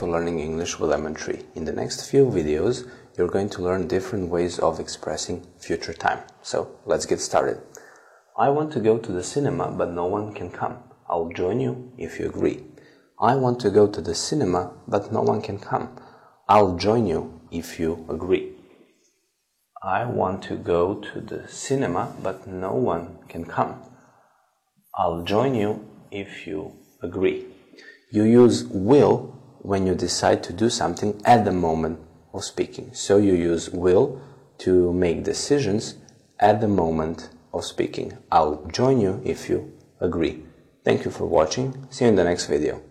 English with Lemon Tree. In the next few videos, you're going to learn different ways of expressing future time. So let's get started. I want to go to the cinema, but no one can come. I'll join you if you agree. I want to go to the cinema, but no one can come. I'll join you if you agree. I want to go to the cinema, but no one can come. I'll join you if you agree. You use will when you decide to do something at the moment of speaking. So you use will to make decisions at the moment of speaking. I'll join you if you agree. Thank you for watching. See you in the next video.